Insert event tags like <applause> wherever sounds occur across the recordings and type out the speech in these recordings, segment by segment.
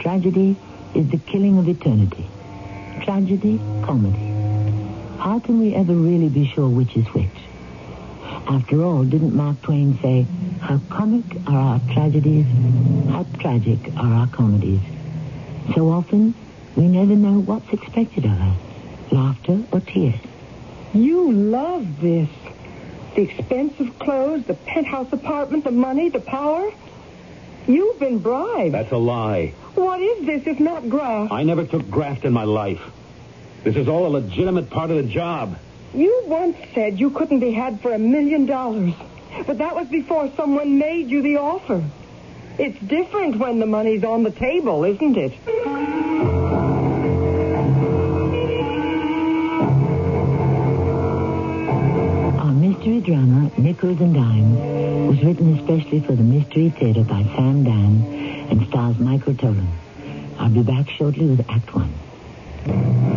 tragedy is the killing of eternity. Tragedy, comedy. How can we ever really be sure which is which? After all, didn't Mark Twain say, how comic are our tragedies, how tragic are our comedies? So often, we never know what's expected of us, laughter or tears. You love this. The expensive clothes, the penthouse apartment, the money, the power. You've been bribed. That's a lie. What is this if not graft? I never took graft in my life. This is all a legitimate part of the job. You once said you couldn't be had for a million dollars. But that was before someone made you the offer. It's different when the money's on the table, isn't it? Mystery drama, Nickels and Dimes, was written especially for the Mystery Theater by Sam Dann and stars Michael Tolan. I'll be back shortly with Act One.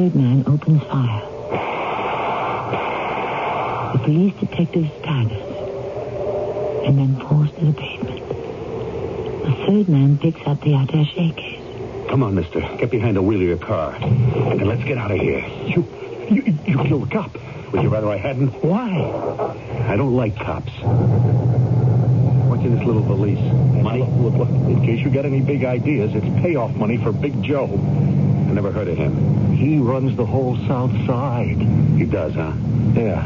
Third man opens fire. The police detective staggers and then falls to the pavement. The third man picks up the attache case. Come on, mister. Get behind the wheel of your car. And let's get out of here. You, you, you killed the cop. Would you rather I hadn't? Why? I don't like cops. What's in this little valise? Money? Look, look, in case you got any big ideas, it's payoff money for Big Joe. I never heard of him. He runs the whole South Side. He does, huh? Yeah.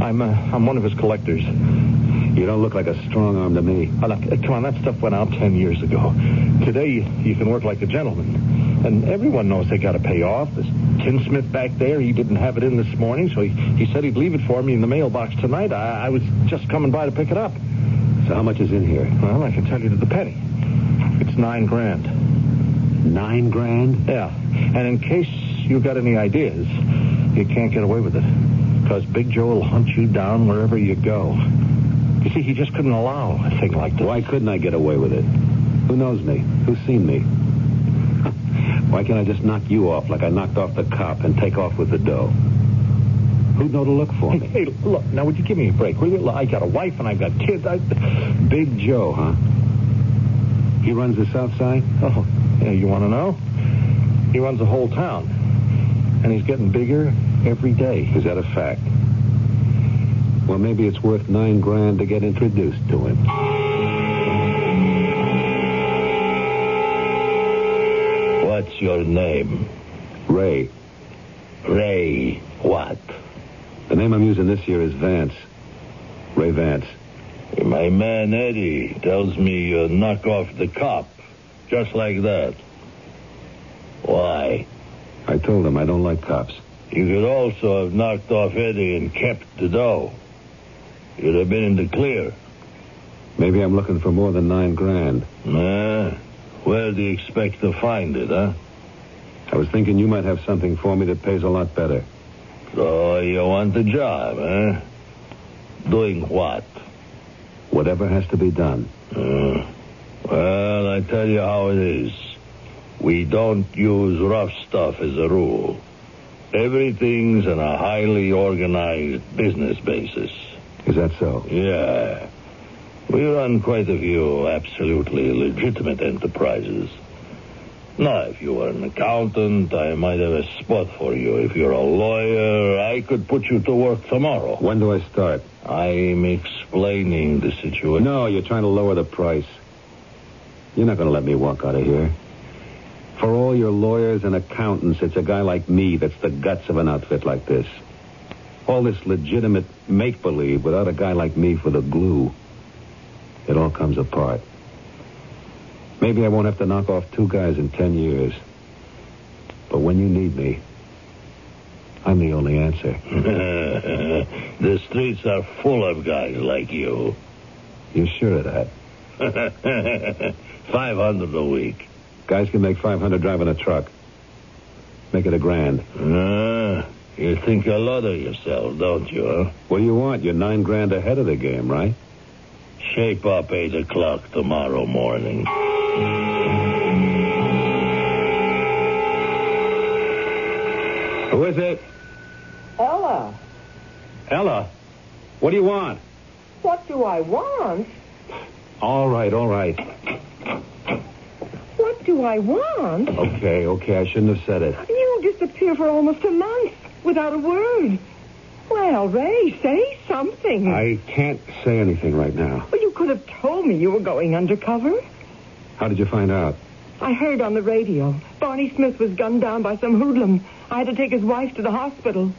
I'm, uh, I'm one of his collectors. You don't look like a strong arm to me. Oh, look, uh, come on, that stuff went out ten years ago. Today, you can work like a gentleman. And everyone knows they got to pay off. This tinsmith back there, he didn't have it in this morning, so he, he said he'd leave it for me in the mailbox tonight. I, I was just coming by to pick it up. So how much is in here? Well, I can tell you to the penny. It's nine grand. Nine grand? Yeah. And in case you got any ideas, you can't get away with it. Because Big Joe will hunt you down wherever you go. You see, he just couldn't allow a thing like this. Why couldn't I get away with it? Who knows me? Who's seen me? <laughs> Why can't I just knock you off like I knocked off the cop and take off with the dough? Who'd know to look for Hey, me? hey, look, now would you give me a break? Will you? I got a wife and I've got kids. I... Big Joe, huh? He runs the South Side? Oh, yeah, you want to know? He runs the whole town. And he's getting bigger every day. Is that a fact? Well, maybe it's worth nine grand to get introduced to him. What's your name? Ray. Ray what? The name I'm using this year is Vance. Ray Vance. My man Eddie tells me you knock off the cop. Just like that. Why? I told him I don't like cops. You could also have knocked off Eddie and kept the dough. You'd have been in the clear. Maybe I'm looking for more than nine grand. Nah. Where do you expect to find it, huh? I was thinking you might have something for me that pays a lot better. So you want the job, huh? Doing what? Whatever has to be done. Uh, well, I tell you how it is. We don't use rough stuff as a rule. Everything's on a highly organized business basis. Is that so? Yeah. We run quite a few absolutely legitimate enterprises. Now, if you were an accountant, I might have a spot for you. If you're a lawyer, I could put you to work tomorrow. When do I start? I'm explaining the situation. No, you're trying to lower the price. You're not going to let me walk out of here. For all your lawyers and accountants, it's a guy like me that's the guts of an outfit like this. All this legitimate make-believe without a guy like me for the glue. It all comes apart. Maybe I won't have to knock off two guys in ten years. But when you need me, I'm the only answer. <laughs> the streets are full of guys like you. You're sure of that? <laughs> 500 a week. Guys can make 500 driving a truck. Make it a grand. Ah, you think a lot of yourself, don't you, huh? What do you want? You're nine grand ahead of the game, right? Shape up 8 o'clock tomorrow morning. Who is it? Ella, Ella. What do you want? what do I want? All right, all right. What do I want? Okay, okay, I shouldn't have said it. You disappear for almost a month without a word. Well, Ray, say something. I can't say anything right now. Well, you could have told me you were going undercover. How did you find out? I heard on the radio. Barney Smith was gunned down by some hoodlum. I had to take his wife to the hospital.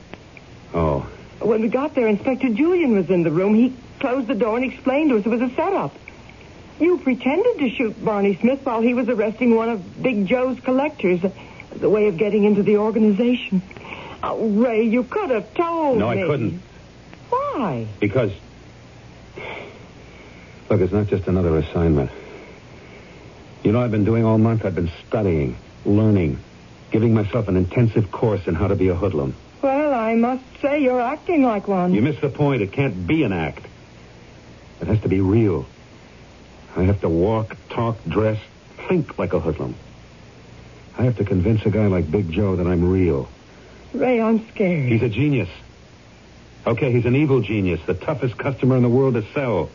Oh, When we got there, Inspector Julian was in the room. He closed the door and explained to us it was a setup. You pretended to shoot Barney Smith while he was arresting one of Big Joe's collectors as a way of getting into the organization. Oh, Ray, you could have told no, me. I couldn't. Why? Because. Look, it's not just another assignment. You know, I've been doing all month, I've been studying, learning, giving myself an intensive course in how to be a hoodlum. Well, I must say you're acting like one. You missed the point. It can't be an act. It has to be real. I have to walk, talk, dress, think like a hoodlum. I have to convince a guy like Big Joe that I'm real. Ray, I'm scared. He's a genius. Okay, he's an evil genius, the toughest customer in the world to sell.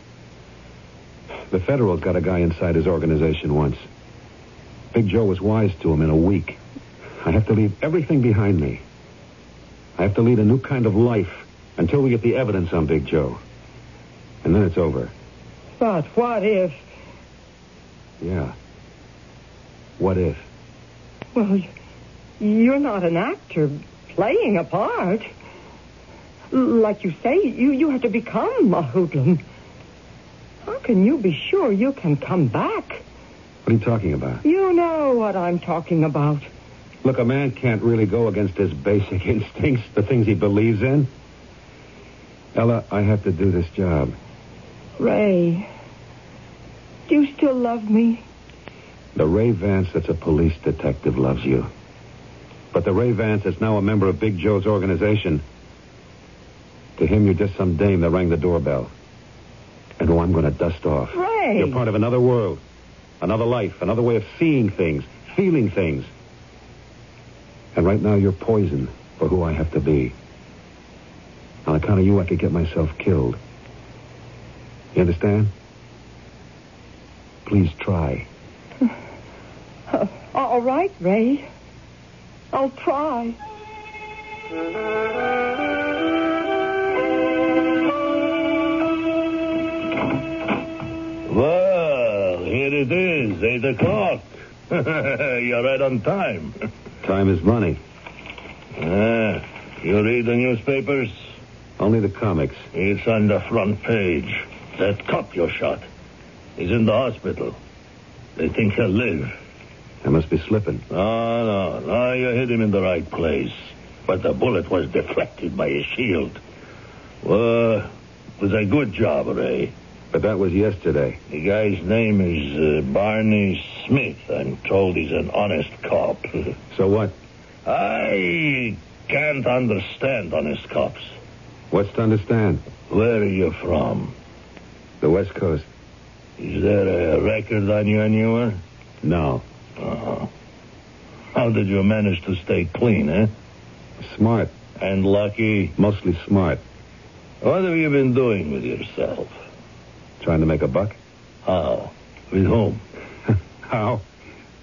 The Federal's got a guy inside his organization once. Big Joe was wise to him in a week. I have to leave everything behind me. I have to lead a new kind of life until we get the evidence on Big Joe. And then it's over. But what if... Yeah. What if? Well, you're not an actor playing a part. Like you say, you, you have to become a hoodlum. Can you be sure you can come back? What are you talking about? You know what I'm talking about. Look, a man can't really go against his basic <laughs> instincts, the things he believes in. Ella, I have to do this job. Ray, do you still love me? The Ray Vance that's a police detective loves you. But the Ray Vance that's now a member of Big Joe's organization, to him you're just some dame that rang the doorbell. And who I'm going to dust off. Ray! You're part of another world, another life, another way of seeing things, feeling things. And right now you're poison for who I have to be. On account of you, I could get myself killed. You understand? Please try. Uh, <laughs> all right, Ray. I'll try. Is, 8 o'clock. <laughs> You're right on time. <laughs> Time is money. Ah, you read the newspapers? Only the comics. It's on the front page. That cop you shot. He's in the hospital. They think he'll live. I must be slipping. No, no, no, you hit him in the right place. But the bullet was deflected by his shield. Well, it was a good job, Ray. But that was yesterday. The guy's name is uh, Barney Smith. I'm told he's an honest cop. <laughs> So what? I can't understand honest cops. What's to understand? Where are you from? The West Coast. Is there a record on you anywhere? No. Uh-huh. How did you manage to stay clean, eh? Smart. And lucky? Mostly smart. What have you been doing with yourself? Trying to make a buck? How? With whom? <laughs> How?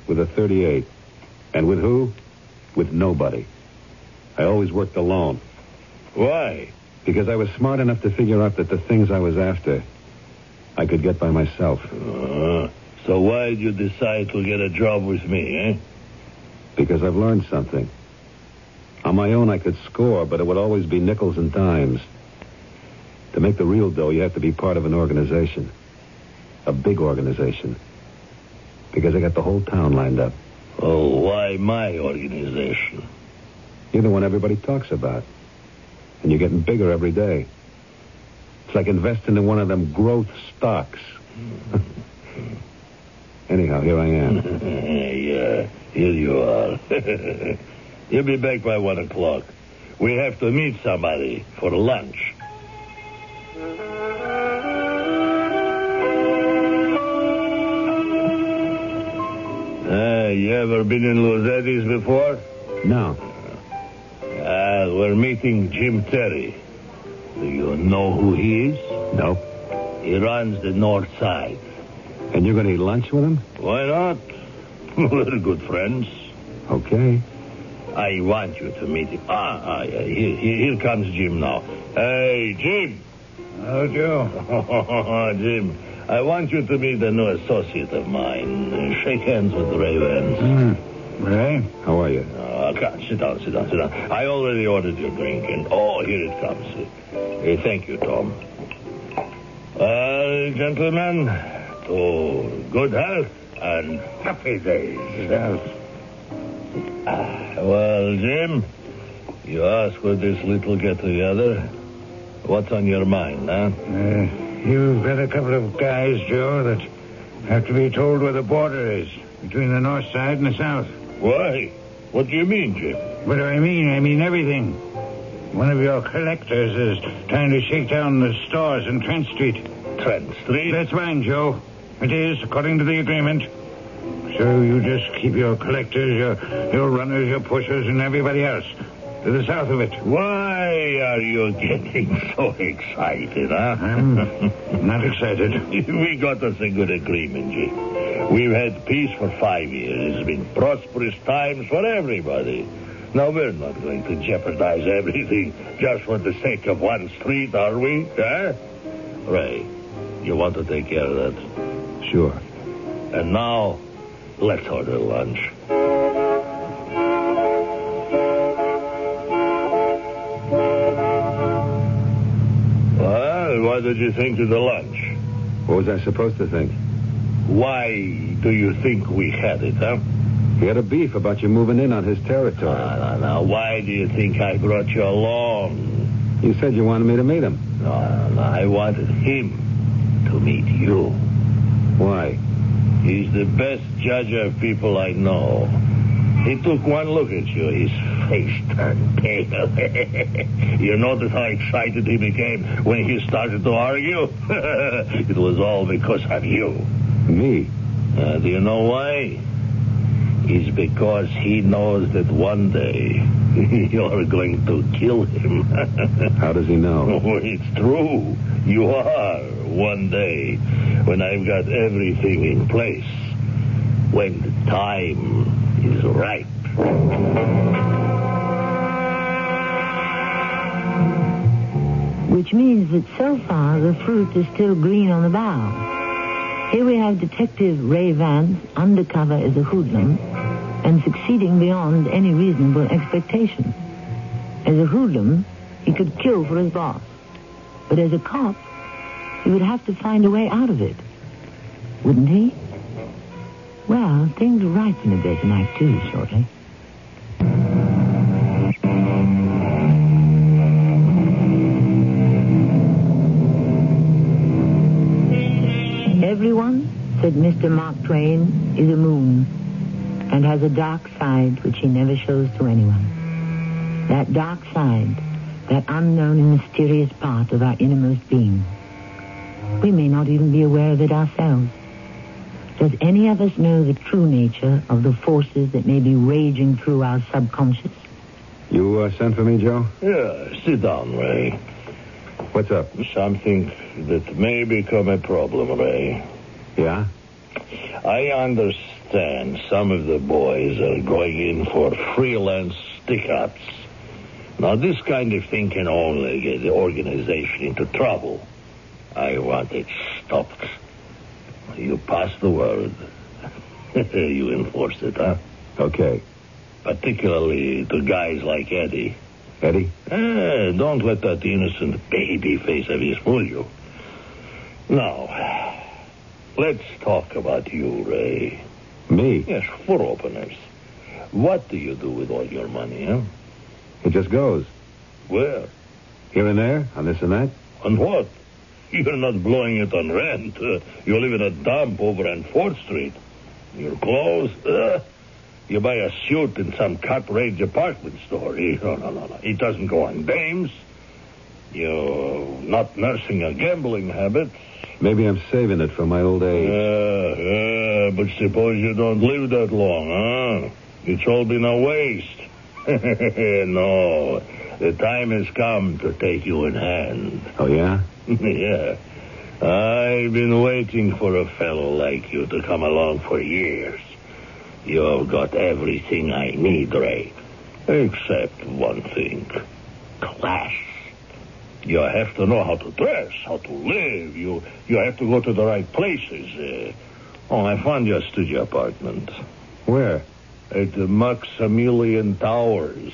With a 38. And with who? With nobody. I always worked alone. Why? Because I was smart enough to figure out that the things I was after, I could get by myself. Uh, so why did you decide to get a job with me, eh? Because I've learned something. On my own, I could score, but it would always be nickels and dimes. To make the real dough, you have to be part of an organization. A big organization. Because I got the whole town lined up. Oh, why my organization? You're the one everybody talks about. And you're getting bigger every day. It's like investing in one of them growth stocks. <laughs> Anyhow, here I am. <laughs> yeah, here you are. <laughs> You'll be back by one o'clock. We have to meet somebody for lunch. Uh, you ever been in Luzetti's before? No. Uh, we're meeting Jim Terry. Do you know who he is? No. He runs the north side. And you're going to eat lunch with him? Why not? <laughs> We're good friends. Okay. I want you to meet him. Ah, ah here, here comes Jim now. Hey, Jim. How Joe? <laughs> Jim, I want you to meet a new associate of mine. Shake hands with Ray Vance. Hmm. Ray? How are you? Uh, come, sit down, sit down, sit down. I already ordered your drink, and oh, here it comes. Uh, thank you, Tom. Well, gentlemen, to good health and happy days. Ah, well, Jim, you ask for this little get-together. What's on your mind, huh? Uh, you've got a couple of guys, Joe, that have to be told where the border is between the north side and the south. Why? What do you mean, Jim? What do I mean? I mean everything. One of your collectors is trying to shake down the stores in Trent Street. Trent Street? That's fine, Joe. It is, according to the agreement. So you just keep your collectors, your, your runners, your pushers, and everybody else to the south of it. Why are you getting <laughs> so excited, huh? I'm not excited. <laughs> we got us a good agreement, Jim. We've had peace for five years. It's been prosperous times for everybody. Now, we're not going to jeopardize everything just for the sake of one street, are we? Huh? Ray, you want to take care of that? Sure. And now, let's order lunch. What did you think of the lunch? What was I supposed to think? Why do you think we had it, huh? He had a beef about you moving in on his territory. No, no, no. Why do you think I brought you along? You said you wanted me to meet him. No, no, no. I wanted him to meet you. Why? He's the best judge of people I know. He took one look at you. His face turned pale. <laughs> you notice how excited he became when he started to argue? <laughs> it was all because of you. Me? Uh, do you know why? It's because he knows that one day <laughs> you're going to kill him. How does he know? Oh, it's true. You are one day when I've got everything in place. When the time is right. Which means that so far the fruit is still green on the bough. Here we have Detective Ray Vance undercover as a hoodlum and succeeding beyond any reasonable expectation. As a hoodlum, he could kill for his boss. But as a cop, he would have to find a way out of it. Wouldn't he? Well, things ripen a bit in Act Two shortly. Everyone, said Mr. Mark Twain, is a moon and has a dark side which he never shows to anyone. That dark side, that unknown and mysterious part of our innermost being. We may not even be aware of it ourselves. Does any of us know the true nature of the forces that may be raging through our subconscious? You uh, sent for me, Joe? Yeah, sit down, Ray. What's up? Something that may become a problem, Ray. Yeah? I understand some of the boys are going in for freelance stick-ups. Now, this kind of thing can only get the organization into trouble. I want it stopped. You pass the word. <laughs> you enforce it, huh? Okay. Particularly to guys like Eddie. Eddie? Eh, don't let that innocent baby face of his fool you. Now, let's talk about you, Ray. Me? Yes, for openers. What do you do with all your money, huh? It just goes. Where? Here and there, on this and that. On what? You're not blowing it on rent. Uh, you live in a dump over on 4th Street. Your clothes, uh, you buy a suit in some cut-rate department store. No, no, no, no. It doesn't go on dames. You're not nursing a gambling habit. Maybe I'm saving it for my old age. Yeah, yeah, but suppose you don't live that long, huh? It's all been a waste. <laughs> no, the time has come to take you in hand. Oh, yeah? <laughs> yeah. I've been waiting for a fellow like you to come along for years. You've got everything I need, Ray. Except one thing. Class. You have to know how to dress, how to live. You you have to go to the right places. Uh, oh, I found your studio apartment. Where? At the Maximilian Towers.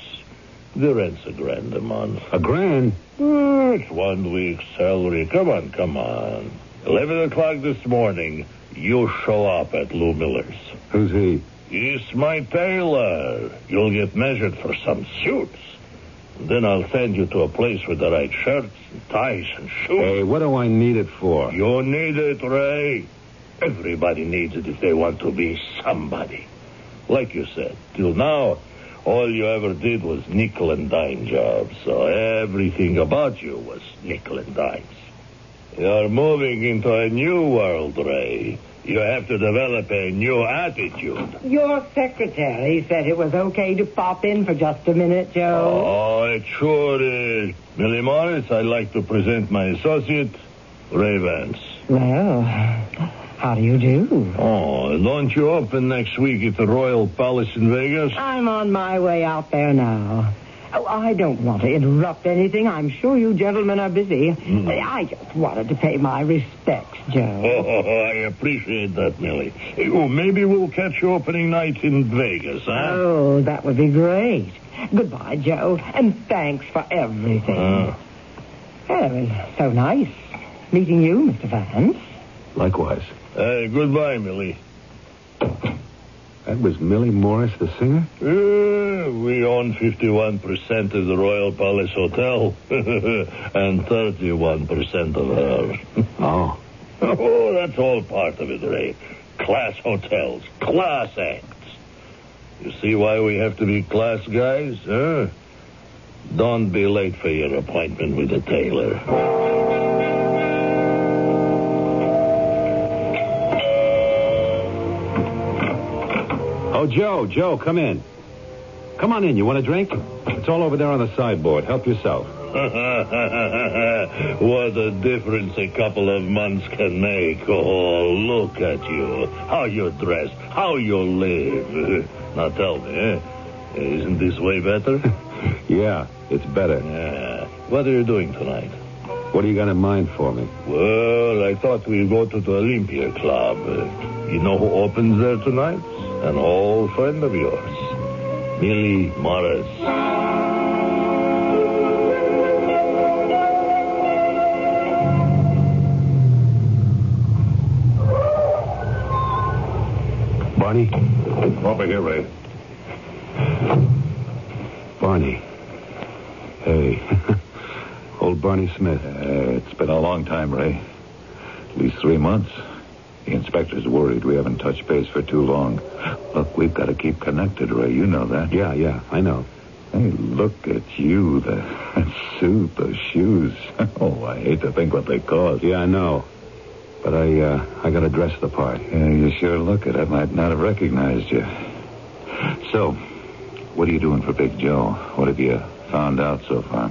The rent's a grand a month. A grand? Oh, it's one week's salary. Come on, come on. Eleven o'clock this morning, you show up at Lou Miller's. Who's he? He's my tailor. You'll get measured for some suits. Then I'll send you to a place with the right shirts, and ties, and shoes. Hey, what do I need it for? You need it, Ray. Everybody needs it if they want to be somebody. Like you said, till now, all you ever did was nickel and dime jobs, so everything about you was nickel and dimes. You're moving into a new world, Ray. You have to develop a new attitude. Your secretary said it was okay to pop in for just a minute, Joe. Oh, it sure is. Millie Morris, I'd like to present my associate, Ray Vance. Well, how do you do? Oh, don't you open next week at the Royal Palace in Vegas? I'm on my way out there now. Oh, I don't want to interrupt anything. I'm sure you gentlemen are busy. I just wanted to pay my respects, Joe. <laughs> Oh, I appreciate that, Millie. Oh, maybe we'll catch you opening night in Vegas, huh? Oh, that would be great. Goodbye, Joe, and thanks for everything. Uh, Well, it's so nice meeting you, Mr. Vance. Likewise. Uh, goodbye, Millie. That was Millie Morris, the singer? Uh, we own 51% of the Royal Palace Hotel <laughs> and 31% of her. <laughs> Oh. oh, that's all part of it, Ray. Class hotels, class acts. You see why we have to be class guys, huh? Don't be late for your appointment with the tailor. Oh, Joe, Joe, come in. Come on in. You want a drink? It's all over there on the sideboard. Help yourself. <laughs> what a difference a couple of months can make. Oh, look at you. How you dress. How you live. <laughs> Now tell me, eh? Isn't this way better? <laughs> Yeah, it's better. yeah. What are you doing tonight? What do you got in mind for me? Well, I thought we'd go to the Olympia Club. You know who opens there tonight? An old friend of yours. Millie Morris. Barney? Over here, Ray. Barney. Hey. <laughs> Old Barney Smith. Uh, it's been a long time, Ray. At least three months. The inspector's worried we haven't touched base for too long. Look, we've got to keep connected, Ray. You know that. Yeah, yeah, I know. Hey, look at you. The <laughs> suit, the shoes. <laughs> Oh, I hate to think what they cost. Yeah, I know. But I, uh, I gotta dress the part. Yeah, you sure look it. I might not have recognized you. So, what are you doing for Big Joe? What have you found out so far?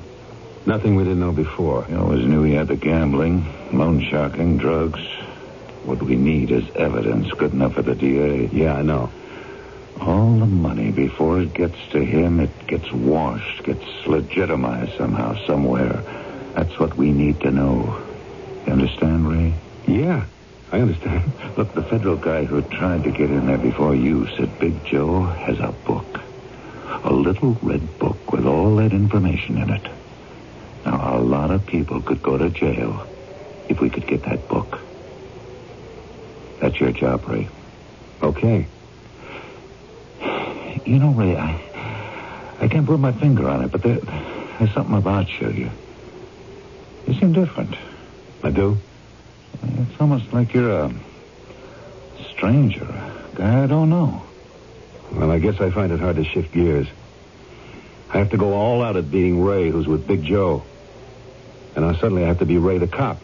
Nothing we didn't know before. You always knew he had the gambling, loan sharking, drugs. What we need is evidence good enough for the DA. Yeah, I know. All the money, before it gets to him, it gets washed, gets legitimized somehow, somewhere. That's what we need to know. You understand, Ray? Yeah, I understand. <laughs> Look, the federal guy who tried to get in there before you said Big Joe has a book. A little red book with all that information in it. Now, a lot of people could go to jail if we could get that book. That's your job, Ray. Okay. You know, Ray, I, I can't put my finger on it, but there, there's something about you. You, you seem different. I do? It's almost like you're a stranger, a guy I don't know. Well, I guess I find it hard to shift gears. I have to go all out at beating Ray, who's with Big Joe. And now suddenly I have to be Ray the cop.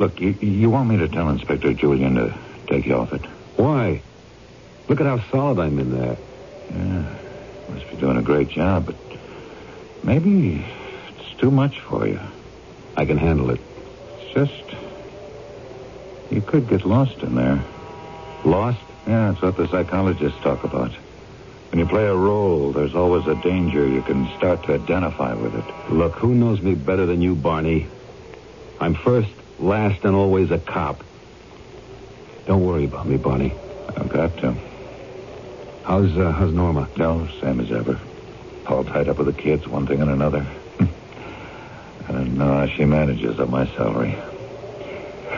Look, you, you want me to tell Inspector Julian to take you off it? Why? Look at how solid I'm in there. Yeah, must be doing a great job, but maybe it's too much for you. I can handle it. It's just you could get lost in there. Lost? Yeah, that's what the psychologists talk about. When you play a role, there's always a danger you can start to identify with it. Look, who knows me better than you, Barney? I'm first, last, and always a cop. Don't worry about me, Barney. I've got to. How's uh, how's Norma? No, same as ever. All tied up with the kids, one thing and another. I don't know how she manages on my salary.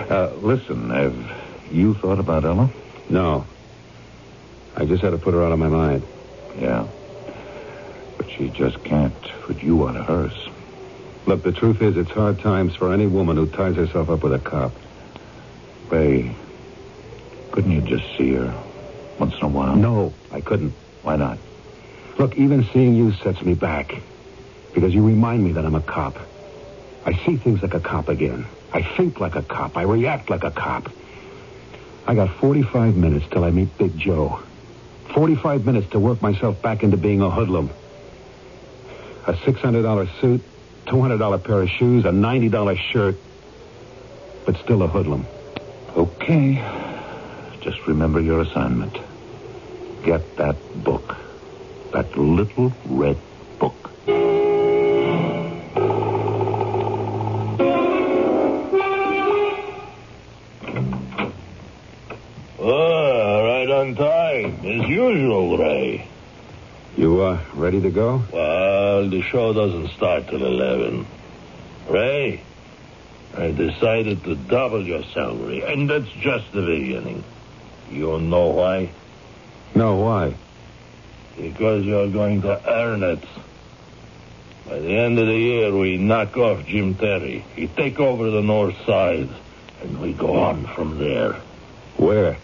Uh, listen, have you thought about Ella? No. I just had to put her out of my mind. Yeah. But she just can't put you out of hers. Look, the truth is, it's hard times for any woman who ties herself up with a cop. Ray, couldn't you just see her once in a while? No, I couldn't. Why not? Look, even seeing you sets me back. Because you remind me that I'm a cop. I see things like a cop again. I think like a cop. I react like a cop. I got 45 minutes till I meet Big Joe. 45 minutes to work myself back into being a hoodlum. A $600 suit, $200 pair of shoes, a $90 shirt, but still a hoodlum. Okay. Just remember your assignment. Get that book. That little red book. Oh, right on time, as usual, Ray. You, uh, ready to go? Well, the show doesn't start till 11. Ray, I decided to double your salary, and that's just the beginning. You know why? No, why? Because you're going to earn it. By the end of the year, we knock off Jim Terry. We take over the north side, and we go on from there. Where?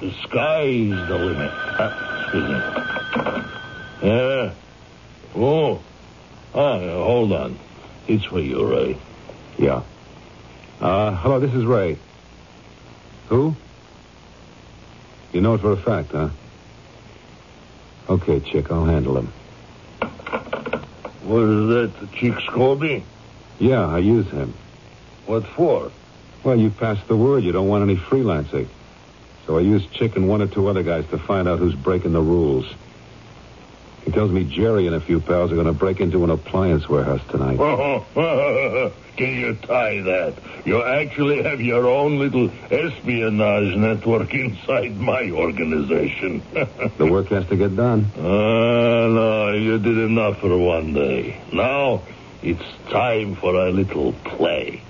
The sky's the limit. Uh, excuse me. Yeah. Oh. Ah, hold on. It's for you, Ray. Yeah. Uh, hello, this is Ray. Who? You know it for a fact, huh? Okay, chick, I'll handle him. Was that Chick Scobie? Yeah, I use him. What for? Well, you passed the word you don't want any freelancing. So I used Chick and one or two other guys to find out who's breaking the rules. He tells me Jerry and a few pals are going to break into an appliance warehouse tonight. <laughs> Can you tie that? You actually have your own little espionage network inside my organization. <laughs> The work has to get done. Ah, no, you did enough for one day. Now it's time for a little play.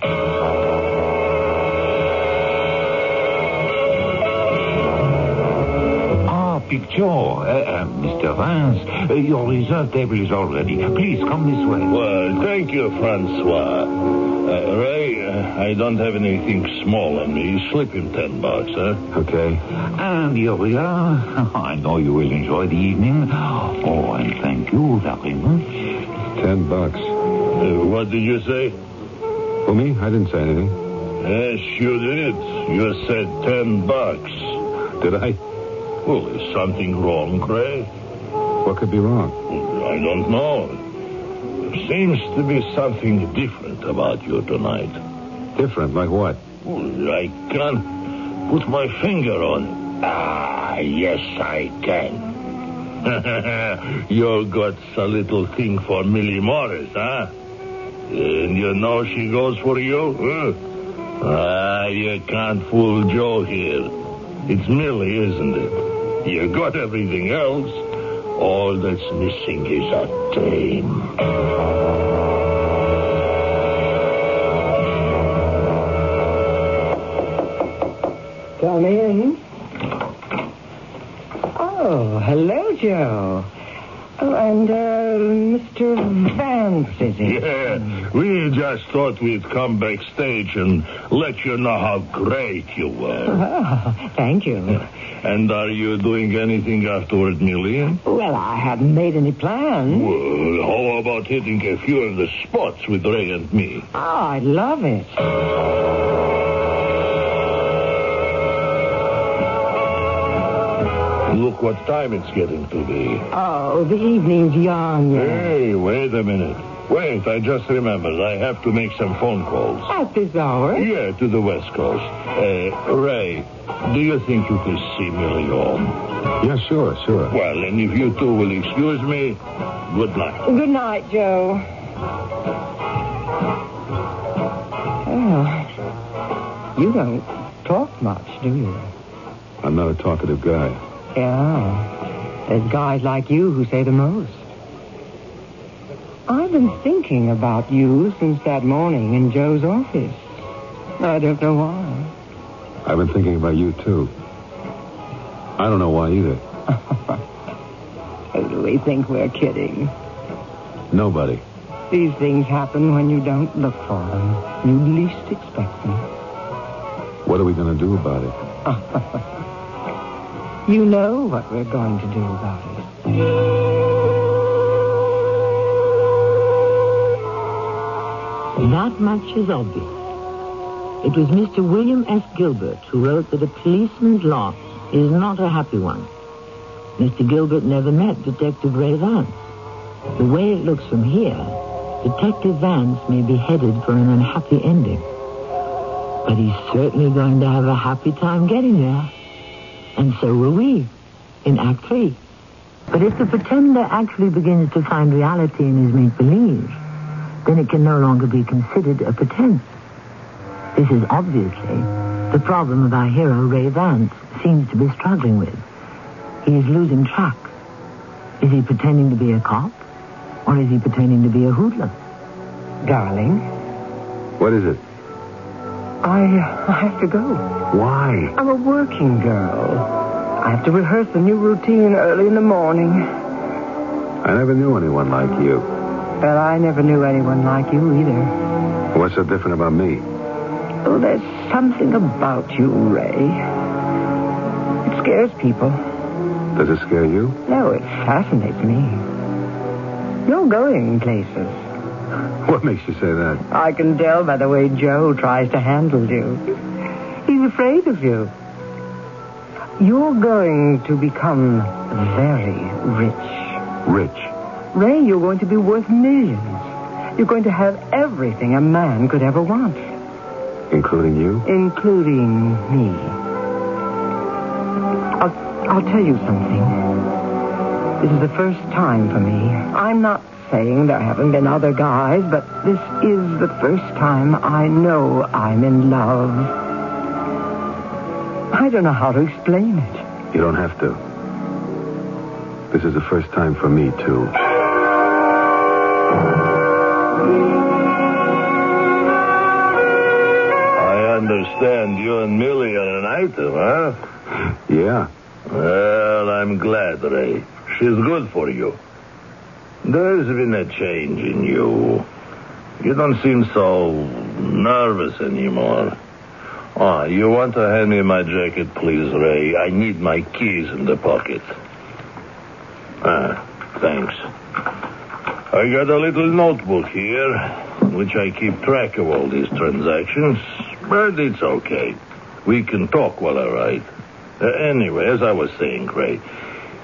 Ah, Big Joe. Uh, uh, Mr. Vance, uh, your result table is all ready. Please come this way. Well, thank you, Francois. Uh, Ray, uh, I don't have anything small on me. Slip him ten bucks, huh? Okay. And here we are. <laughs> I know you will enjoy the evening. Oh, and thank you very much. Ten bucks. Uh, what did you say? For me? I didn't say anything. Yes, you did. You said ten bucks. Did I? Well, is something wrong, Ray? What could be wrong? I don't know. There Seems to be something different about you tonight. Different, like what? I can't put my finger on it. Ah, yes, I can. <laughs> you got a little thing for Millie Morris, huh? And you know she goes for you? Huh? Ah, you can't fool Joe here. It's Millie, isn't it? You got everything else. All that's missing is a dame. Come in. Oh, hello, Joe. Oh, and uh, Mr. Vance, is it? Yeah, we just thought we'd come backstage and let you know how great you were. Oh, thank you. And are you doing anything afterward, Millie? Well, I haven't made any plans. Well, how about hitting a few of the spots with Ray and me? Oh, I'd love it. Look what time it's getting to be. Oh, the evening's young. Hey, wait a minute. Wait, I just remembered. I have to make some phone calls. At this hour? Yeah, to the West Coast. Uh, Ray, do you think you could see Millie home? Yeah, sure, sure. Well, and if you two will excuse me, good night. Good night, Joe. Oh, you don't talk much, do you? I'm not a talkative guy. Yeah. There's guys like you who say the most. I've been thinking about you since that morning in Joe's office. I don't know why. I've been thinking about you, too. I don't know why either. Who <laughs> do we think we're kidding? Nobody. These things happen when you don't look for them. You least expect them. What are we going to do about it? <laughs> You know what we're going to do about it. That much is obvious. It was Mr. William S. Gilbert who wrote that a policeman's lot is not a happy one. Mr. Gilbert never met Detective Ray Vance. The way it looks from here, Detective Vance may be headed for an unhappy ending. But he's certainly going to have a happy time getting there. And so will we, in Act Three. But if the pretender actually begins to find reality in his make-believe, then it can no longer be considered a pretense. This is obviously the problem of our hero, Ray Vance, seems to be struggling with. He is losing track. Is he pretending to be a cop? Or is he pretending to be a hoodlum? Darling, What is it? I, I have to go. Why? I'm a working girl. I have to rehearse a new routine early in the morning. I never knew anyone like you. Well, I never knew anyone like you either. What's so different about me? Oh, there's something about you, Ray. It scares people. Does it scare you? No, it fascinates me. You're going places. What makes you say that? I can tell by the way Joe tries to handle you. He's afraid of you. You're going to become very rich. Rich. Ray, you're going to be worth millions. You're going to have everything a man could ever want, Including you? including me. I'll, I'll tell you something. This is the first time for me. I'm not saying there haven't been other guys, but this is the first time I know I'm in love. I don't know how to explain it. You don't have to. This is the first time for me, too. I understand you and Millie are an item, huh? Yeah. Well, I'm glad, Ray. She's good for you. There's been a change in you. You don't seem so nervous anymore. Ah, you want to hand me my jacket, please, Ray? I need my keys in the pocket. Ah, thanks. I got a little notebook here, in which I keep track of all these transactions, but it's okay. We can talk while I write. Uh, anyway, as I was saying, Ray,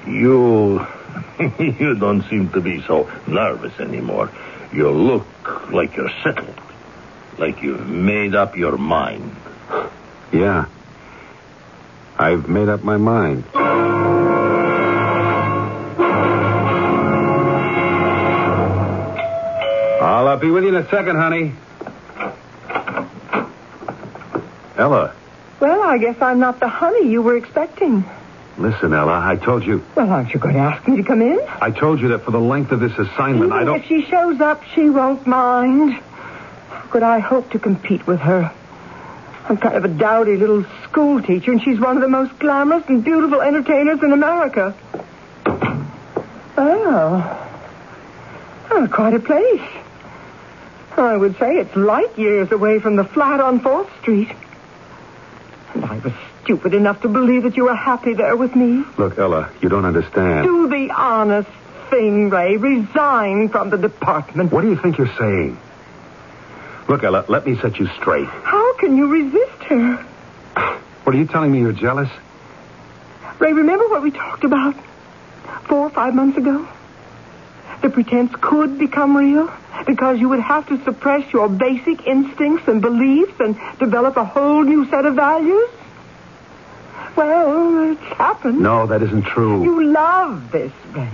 you <laughs> you don't seem to be so nervous anymore. You look like you're settled. Like you've made up your mind. <gasps> Yeah. I've made up my mind. I'll uh, be with you in a second, honey. Ella, Well, I guess I'm not the honey you were expecting. Listen, Ella. I told you. Well, aren't you going to ask me to come in? I told you that for the length of this assignment, Even I don't. if she shows up, she won't mind. How could I hope to compete with her? I'm kind of a dowdy little school teacher, and she's one of the most glamorous and beautiful entertainers in America. Oh. Oh, quite a place. I would say it's light years away from the flat on 4th Street. And I was stupid enough to believe that you were happy there with me. Look, Ella, you don't understand. Do the honest thing, Ray. Resign from the department. What do you think you're saying? Look, Ella, let me set you straight. How can you resist her? What are you telling me? You're jealous? Ray, remember what we talked about four or five months ago? The pretense could become real because you would have to suppress your basic instincts and beliefs and develop a whole new set of values? Well, it's happened. No, that isn't true. You love this, Ray.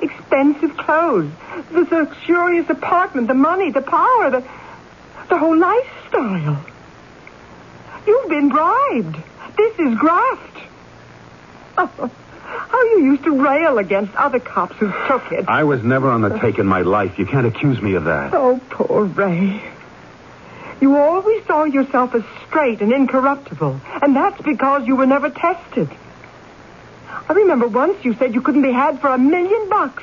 Expensive clothes, the luxurious apartment, the money, the power, the, the whole lifestyle. You've been bribed. This is graft. Oh, <laughs> How you used to rail against other cops who took it. I was never on the take in my life. You can't accuse me of that. Oh, poor Ray. You always saw yourself as straight and incorruptible, and that's because you were never tested. I remember once you said you couldn't be had for a million bucks,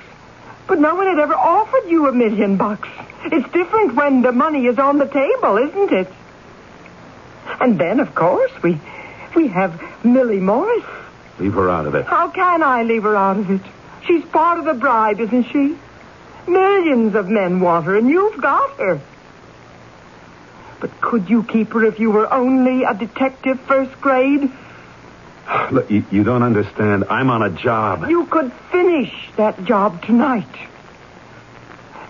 but no one had ever offered you a million bucks. It's different when the money is on the table, isn't it? And then, of course, we we have Millie Morris. Leave her out of it. How can I leave her out of it? She's part of the bribe, isn't she? Millions of men want her, and you've got her. But could you keep her if you were only a detective first grade? <sighs> Look, you, you don't understand. I'm on a job. You could finish that job tonight.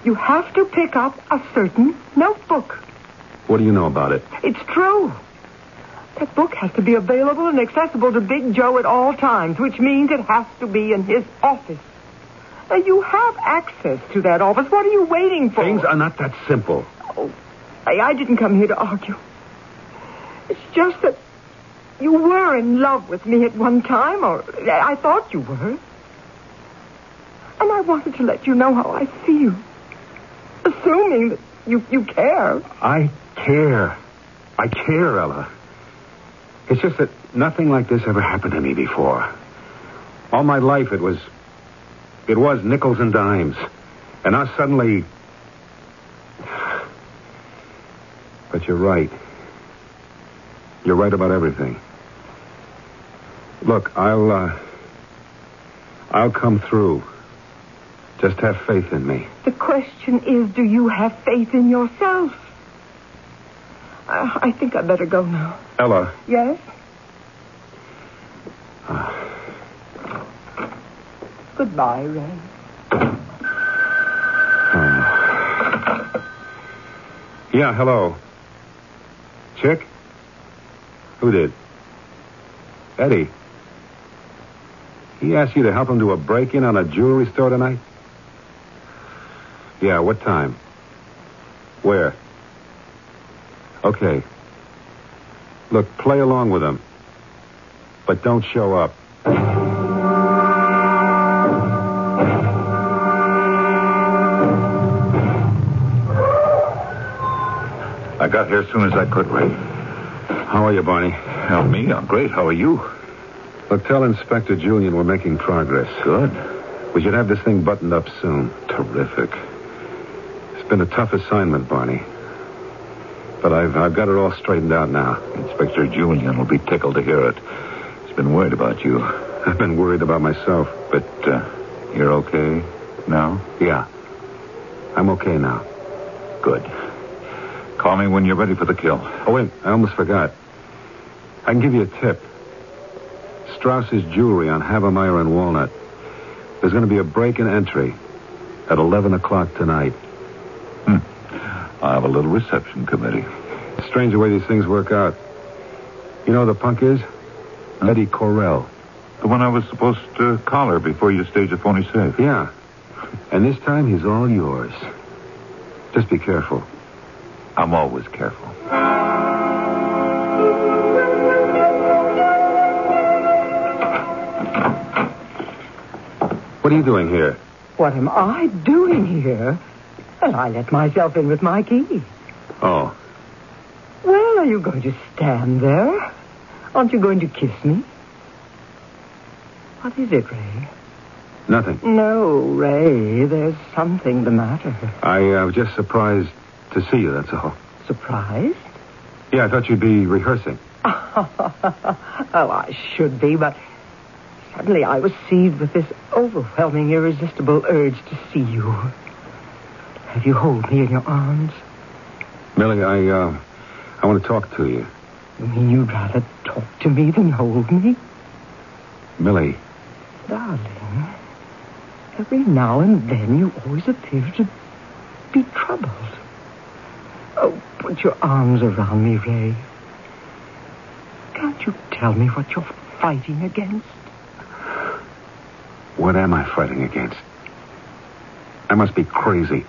You have to pick up a certain notebook. What do you know about it? It's true. That book has to be available and accessible to Big Joe at all times, which means it has to be in his office. Now, you have access to that office. What are you waiting for? Things are not that simple. Oh, I, I didn't come here to argue. It's just that you were in love with me at one time, or I thought you were. And I wanted to let you know how I feel. Assuming that you, you care. I care. I care, Ella. It's just that nothing like this ever happened to me before. All my life it was. It was nickels and dimes. And now suddenly. But you're right. You're right about everything. Look, I'll, uh. I'll come through. Just have faith in me. The question is, do you have faith in yourself? Uh, I think I better go now. Ella, Yes? <sighs> Goodbye, Ray. Yeah, hello. Chick? Who did? Eddie. He asked you to help him do a break in on a jewelry store tonight? Yeah, what time? Where? Okay. Look, play along with him. But don't show up. Got here as soon as I could, Ray. How are you, Barney? Help me. I'm great. How are you? Look, tell Inspector Julian we're making progress. Good. We should have this thing buttoned up soon. Terrific. It's been a tough assignment, Barney. But I've, I've got it all straightened out now. Inspector Julian will be tickled to hear it. He's been worried about you. <laughs> I've been worried about myself. But uh, you're okay now? Yeah. I'm okay now. Good. Call me when you're ready for the kill. Oh, wait. I almost forgot. I can give you a tip. Strauss's jewelry on Havemeyer and Walnut. There's going to be a break in entry at 11 o'clock tonight. Hmm. I have a little reception committee. Strange the way these things work out. You know who the punk is? Eddie Correll. The one I was supposed to collar before you stage a phony safe. Yeah. And this time he's all yours. Just be careful. I'm always careful. What are you doing here? What am I doing here? Well, I let myself in with my key. Oh, Well, are you going to stand there? Aren't you going to kiss me? What is it, Ray? nothing. No, Ray, there's something the matter. I uh, was just surprised to see you, that's all. Surprised? Yeah, I thought you'd be rehearsing. <laughs> oh, I should be, but suddenly I was seized with this overwhelming, irresistible urge to see you. Have you hold me in your arms? Millie, I, uh, I want to talk to you. You mean you'd rather talk to me than hold me? Millie, Darling, every now and then you always appear to be troubled. Oh, put your arms around me, Ray. Can't you tell me what you're fighting against? what am I fighting against? I must be crazy.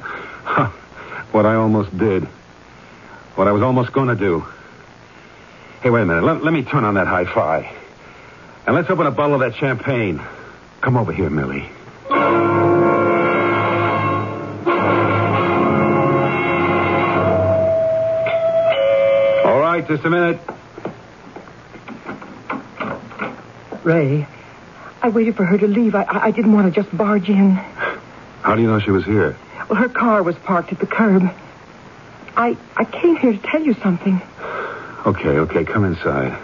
Huh. <laughs> What I almost did. What I was almost going to do. Hey, wait a minute. Let, let me turn on that hi-fi. And let's open a bottle of that champagne. Come over here, Millie. Right, just a minute. Ray, I waited for her to leave. I, I didn't want to just barge in. How do you know she was here? Well, her car was parked at the curb. I I came here to tell you something. Okay, okay, come inside.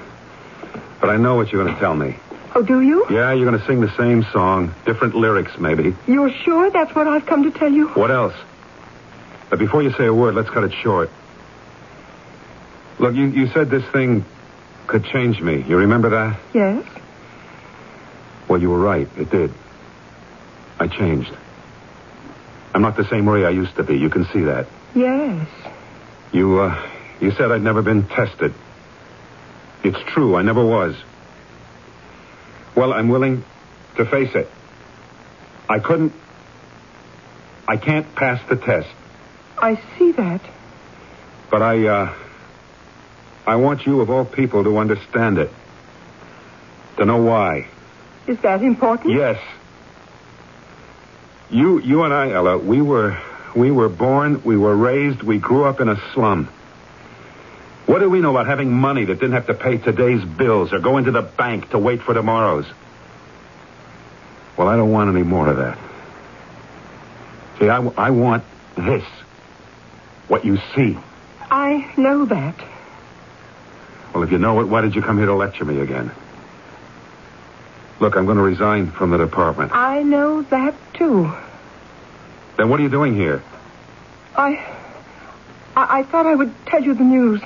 But I know what you're going to tell me. Oh, do you? Yeah, you're going to sing the same song, different lyrics, maybe. You're sure that's what I've come to tell you? What else? But before you say a word, let's cut it short. Look, you, you said this thing could change me. You remember that? Yes. Well, you were right. It did. I changed. I'm not the same Ray I used to be. You can see that. Yes. You, uh, you said I'd never been tested. It's true. I never was. Well, I'm willing to face it. I couldn't. I can't pass the test. I see that. But I, uh, I want you, of all people, to understand it. To know why. Is that important? Yes. You, you and I, Ella, we were, we were born, we were raised, we grew up in a slum. What do we know about having money that didn't have to pay today's bills or go into the bank to wait for tomorrow's? Well, I don't want any more of that. See, I, I want this. What you see. I know that. Well, if you know it, why did you come here to lecture me again? Look, I'm going to resign from the department. I know that, too. Then what are you doing here? I, I, I thought I would tell you the news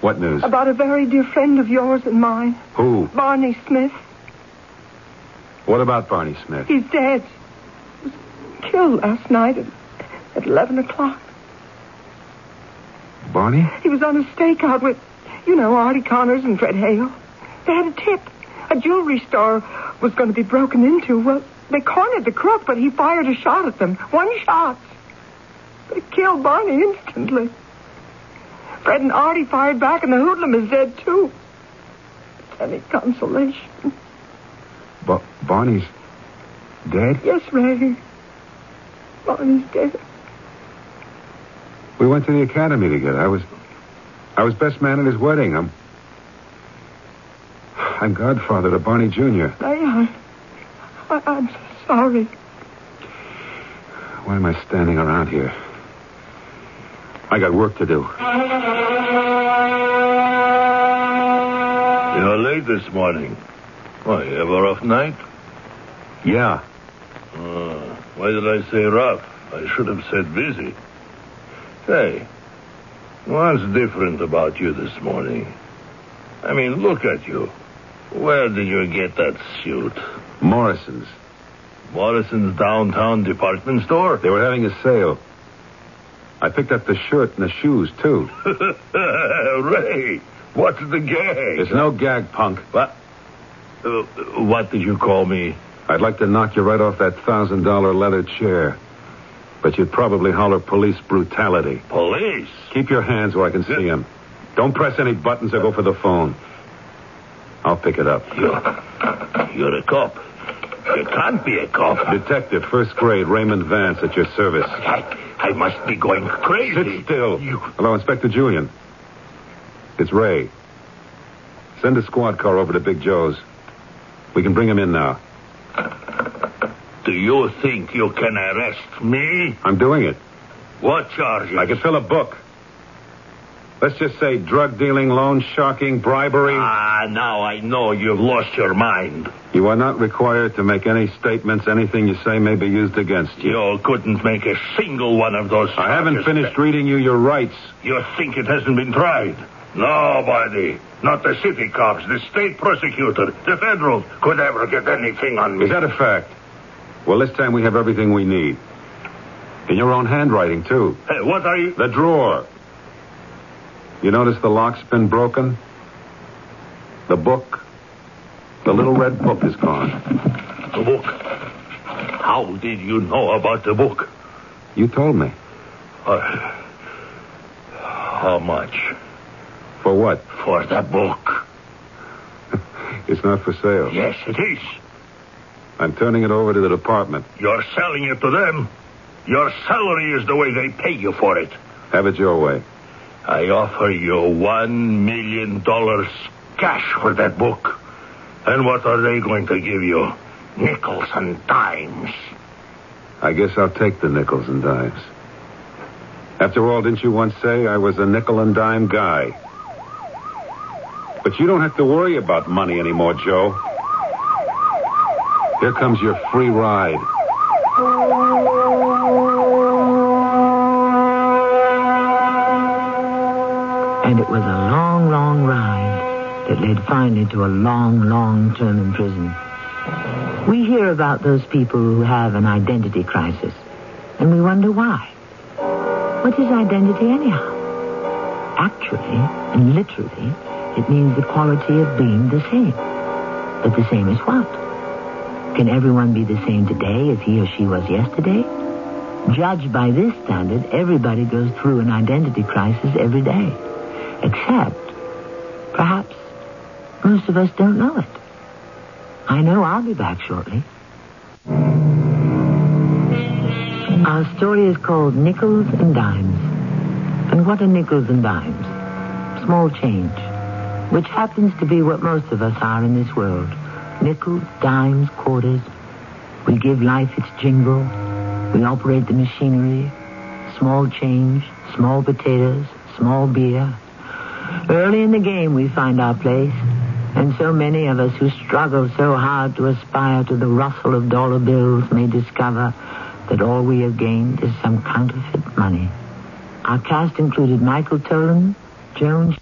What news? about a very dear friend of yours and mine, Who? Barney Smith. What about Barney Smith? He's dead. He was killed last night at, at 11 o'clock. Barney? He was on a stakeout with, you know, Artie Connors and Fred Hale. They had a tip. A jewelry store was going to be broken into. Well, they cornered the crook, but he fired a shot at them. One shot. But it killed Barney instantly. Fred and Artie fired back, and the hoodlum is dead, too. Any consolation? But Barney's dead? Yes, Ray. Barney's dead. We went to the academy together. I was, I was best man at his wedding. I'm, I'm godfather to Barney Jr. I, I, I, I'm so sorry. Why am I standing around here? I got work to do. You're late this morning. Why, you have a rough night? Yeah. Uh, why did I say rough? I should have said busy. Say, what's different about you this morning? I mean, look at you. Where did you get that suit? Morrison's. Morrison's downtown department store? They were having a sale. I picked up the shirt and the shoes, too. <laughs> Ray, what's the gag? There's no gag, punk. What? Uh, what did you call me? I'd like to knock you right off that thousand dollar leather chair. But you'd probably holler police brutality. Police? Keep your hands where I can see them. Don't press any buttons or go for the phone. I'll pick it up. You're, you're a cop. You can't be a cop. Detective, first grade, Raymond Vance at your service. I, I must be going crazy. Sit still. You... Hello, Inspector Julian. It's Ray. Send a squad car over to Big Joe's. We can bring him in now. Do you think you can arrest me? I'm doing it. What charges? I can fill a book. Let's just say drug dealing, loan sharking, bribery. Ah, now I know you've lost your mind. You are not required to make any statements. Anything you say may be used against you. You couldn't make a single one of those. I haven't finished reading you your rights. You think it hasn't been tried? Nobody, not the city cops, the state prosecutor, the federal, could ever get anything on me. Is that a fact? Well, this time we have everything we need. In your own handwriting, too. Hey, what are you? The drawer. You notice the lock's been broken? The book. The little red book is gone. The book. How did you know about the book? You told me. Uh, how much For what? for the book? <laughs> It's not for sale. Yes, it is. I'm turning it over to the department. You're selling it to them. Your salary is the way they pay you for it. Have it your way. I offer you one million dollars cash for that book. And what are they going to give you? Nickels and dimes. I guess I'll take the nickels and dimes. After all, didn't you once say I was a nickel and dime guy? But you don't have to worry about money anymore, Joe. Here comes your free ride. And it was a long, long ride that led finally to a long, long term in prison. We hear about those people who have an identity crisis, and we wonder why. What is identity anyhow? Actually, and literally, it means the quality of being the same. But the same as what? Can everyone be the same today as he or she was yesterday? Judged by this standard, everybody goes through an identity crisis every day. Except, perhaps, most of us don't know it. I know I'll be back shortly. Our story is called Nickels and Dimes. And what are nickels and dimes? Small change, which happens to be what most of us are in this world. Nickels, dimes, quarters. We give life its jingle. We operate the machinery. Small change, small potatoes, small beer. Early in the game, we find our place. And so many of us who struggle so hard to aspire to the rustle of dollar bills may discover that all we have gained is some counterfeit money. Our cast included Michael Tolan, Joan